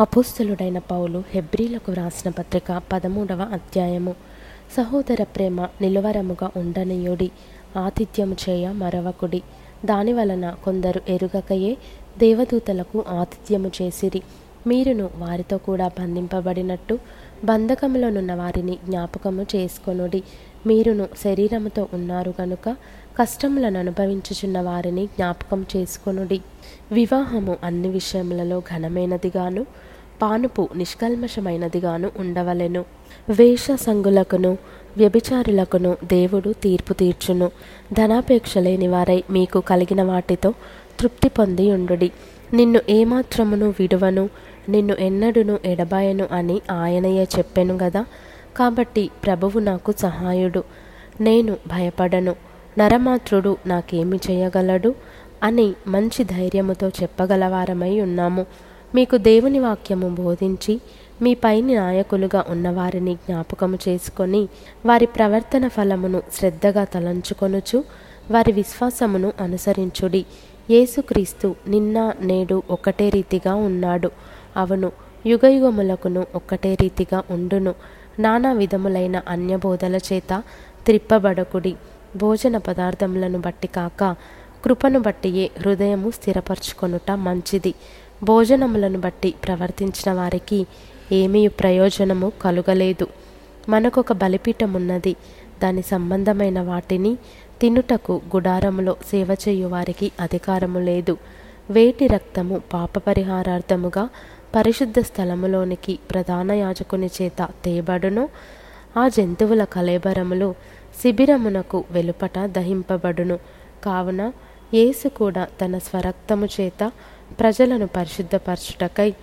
అపోస్తలుడైన పౌలు హెబ్రీలకు వ్రాసిన పత్రిక పదమూడవ అధ్యాయము. సహోదర ప్రేమ నిలువరముగా ఉండనీయుడి ఆతిథ్యము చేయ మరవకుడి. దాని వలన కొందరు ఎరుగకయే దేవదూతలకు ఆతిథ్యము చేసిరి. మీరును వారితో కూడా బంధింపబడినట్టు బంధకములోనున్న వారిని జ్ఞాపకము చేసుకొనుడి. మీరును శరీరముతో ఉన్నారు గనుక కష్టములను అనుభవించుచున్న వారిని జ్ఞాపకం చేసుకొనుడి. వివాహము అన్ని విషయములలో ఘనమైనదిగాను పానుపు నిష్కల్మషమైనదిగాను ఉండవలెను. వేషసంగులకును వ్యభిచారులకును దేవుడు తీర్పు తీర్చును. ధనాపేక్ష లేని వారై మీకు కలిగిన వాటితో తృప్తి పొంది ఉండుడి. నిన్ను ఏమాత్రమును విడువను నిన్ను ఎన్నడును ఎడబాయను అని ఆయనయే చెప్పెను గదా. కాబట్టి ప్రభువు నాకు సహాయుడు. నేను భయపడను. నరమాత్రుడు నాకేమి చేయగలడు? అని మంచి ధైర్యముతో చెప్పగలవారమై ఉన్నాము. మీకు దేవుని వాక్యము బోధించి మీ పైని నాయకులుగా ఉన్నవారిని జ్ఞాపకము చేసుకొని వారి ప్రవర్తన ఫలమును శ్రద్ధగా తలంచుకొనుచు వారి విశ్వాసమును అనుసరించుడి. యేసుక్రీస్తు నిన్న నేడు ఒకటే రీతిగా ఉన్నాడు. అవును యుగయుగములకును ఒక్కటే రీతిగా ఉండును. నానా విధములైన అన్యబోధల చేత త్రిప్పబడకుడి. భోజన పదార్థములను బట్టి కాక కృపను బట్టియే హృదయము స్థిరపరచుకొనుట మంచిది. భోజనములను బట్టి ప్రవర్తించిన వారికి ఏమీ ప్రయోజనము కలుగలేదు. మనకొక బలిపీఠం ఉన్నది దాని సంబంధమైన వాటిని తినుటకు గుడారములో సేవ చేయు వారికి అధికారము లేదు. వేటి రక్తము పాప పరిహారార్థముగా పరిశుద్ధ స్థలములోనికి ప్రధాన యాజకుని చేత తేబడును? ఆ జంతువుల కలేబరములు శిబిరమునకు వెలుపట దహింపబడును. కావున యేసు కూడా తన స్వరక్తము చేత ప్రజలను పరిశుద్ధపరచుటకై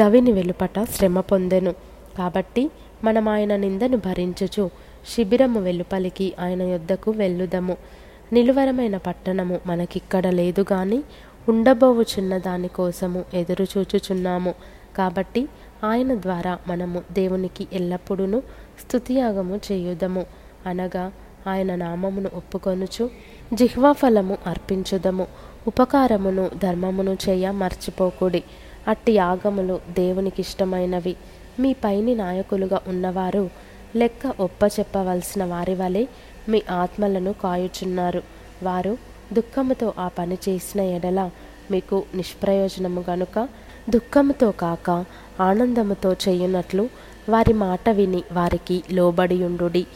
గవిని వెలుపట శ్రమ పొందెను. కాబట్టి మనం ఆయన నిందను భరించుచు శిబిరము వెలుపలికి ఆయన యొద్దకు వెళ్ళుదము. నిలువరమైన పట్టణము మనకిక్కడ లేదు గాని ఉండబోవుచున్న దానికోసము ఎదురు చూచుచున్నాము. కాబట్టి ఆయన ద్వారా మనము దేవునికి ఎల్లప్పుడూ స్థుతియాగము చేయుదము. అనగా ఆయన నామమును ఒప్పుకొనుచు జిహ్వా ఫలము అర్పించుదము ఉపకారమును ధర్మమును చేయ మర్చిపోకుడి. అట్టి యాగములు దేవునికి ఇష్టమైనవి మీ పైని నాయకులుగా ఉన్నవారు లెక్క ఒప్ప చెప్పవలసిన వారి వలె మీ ఆత్మలను కాయుచున్నారు. వారు దుఃఖముతో ఆ పని చేసిన ఎడల మీకు నిష్ప్రయోజనము గనుక దుఃఖముతో కాక ఆనందముతో చేయునట్లు వారి మాట విని వారికి లోబడియుండుడి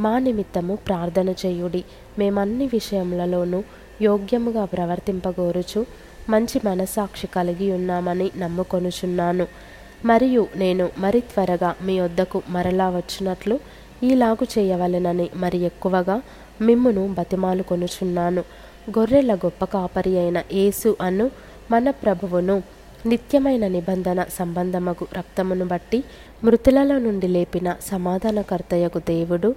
మా నిమిత్తము ప్రార్థన చేయుడి. మేమన్ని విషయములలోనూ యోగ్యముగా ప్రవర్తింపగోరుచు మంచి మనస్సాక్షి కలిగి ఉన్నామని నమ్ముకొనుచున్నాను. మరియు నేను మరి త్వరగా మీ వద్దకు మరలా వచ్చినట్లు ఈలాగు చేయవలెనని మరి ఎక్కువగా మిమ్మును బతిమాలు కొనుచున్నాను. గొర్రెల గొప్ప కాపరి అయిన యేసు అను మన ప్రభువును నిత్యమైన నిబంధన సంబంధమగు రక్తమును బట్టి మృతులలో నుండి లేపిన సమాధానకర్తయకు దేవుడు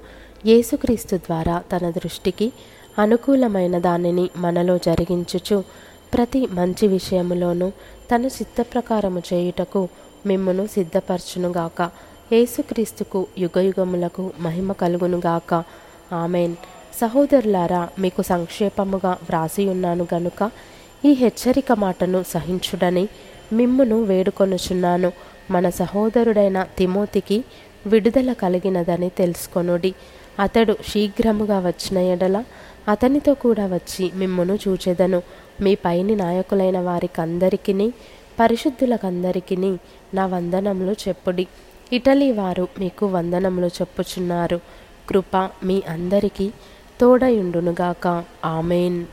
యేసుక్రీస్తు ద్వారా తన దృష్టికి అనుకూలమైన దానిని మనలో జరిగించుచు ప్రతి మంచి విషయములోనూ తన చిత్త ప్రకారము చేయుటకు మిమ్మును సిద్ధపరచునుగాక యేసుక్రీస్తుకు యుగయుగములకు మహిమ కలుగునుగాక ఆమెన్. సహోదరులారా మీకు సంక్షేపముగా వ్రాసి ఉన్నాను గనుక ఈ హెచ్చరిక మాటను సహించుడని మిమ్మును వేడుకొనుచున్నాను. మన సహోదరుడైన తిమోతికి విడుదల కలిగినదని తెలుసుకొనుడి. అతడు శీఘ్రముగా వచ్చిన ఎడల అతనితో కూడా వచ్చి మిమ్మును చూచెదను. మీ పైని నాయకులైన వారికందరికీ పరిశుద్ధులకందరికీ నా వందనములు చెప్పుడి. ఇటలీ వారు మీకు వందనములు చెప్పుచున్నారు. కృప మీ అందరికీ తోడయుండునుగాక. ఆమెన్.